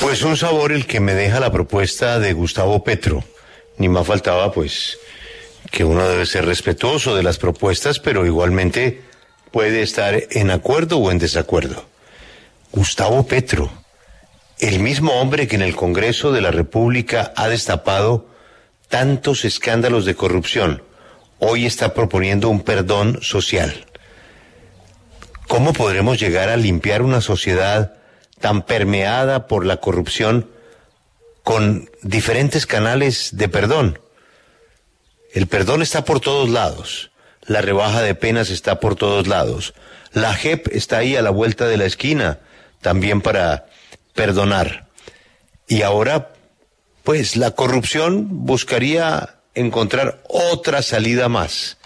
Pues un sabor el que me deja la propuesta de Gustavo Petro. Ni más faltaba, pues, que uno debe ser respetuoso de las propuestas, pero igualmente puede estar en acuerdo o en desacuerdo. Gustavo Petro, el mismo hombre que en el Congreso de la República ha destapado tantos escándalos de corrupción, hoy está proponiendo un perdón social. ¿Cómo podremos llegar a limpiar una sociedad tan permeada por la corrupción con diferentes canales de perdón? El perdón está por todos lados. La rebaja de penas está por todos lados. La JEP está ahí a la vuelta de la esquina, también para perdonar. Y ahora, pues la corrupción buscaría encontrar otra salida más.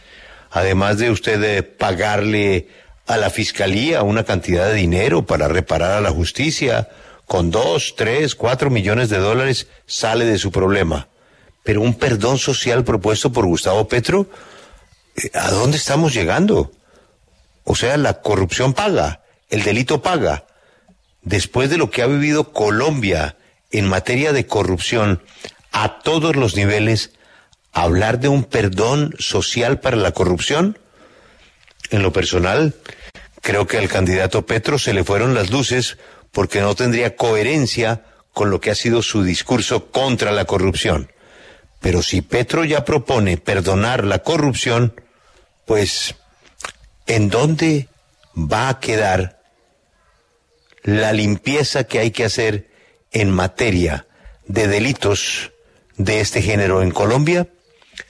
Además de usted pagarle a la fiscalía una cantidad de dinero para reparar a la justicia, con dos, tres, cuatro millones de dólares sale de su problema. Pero un perdón social propuesto por Gustavo Petro, eh, ¿a dónde estamos llegando? O sea, la corrupción paga, el delito paga. Después de lo que ha vivido Colombia en materia de corrupción a todos los niveles, hablar de un perdón social para la corrupción, en lo personal, creo que al candidato Petro se le fueron las luces porque no tendría coherencia con lo que ha sido su discurso contra la corrupción. Pero si Petro ya propone perdonar la corrupción, pues, ¿en dónde va a quedar la limpieza que hay que hacer en materia de delitos de este género en Colombia?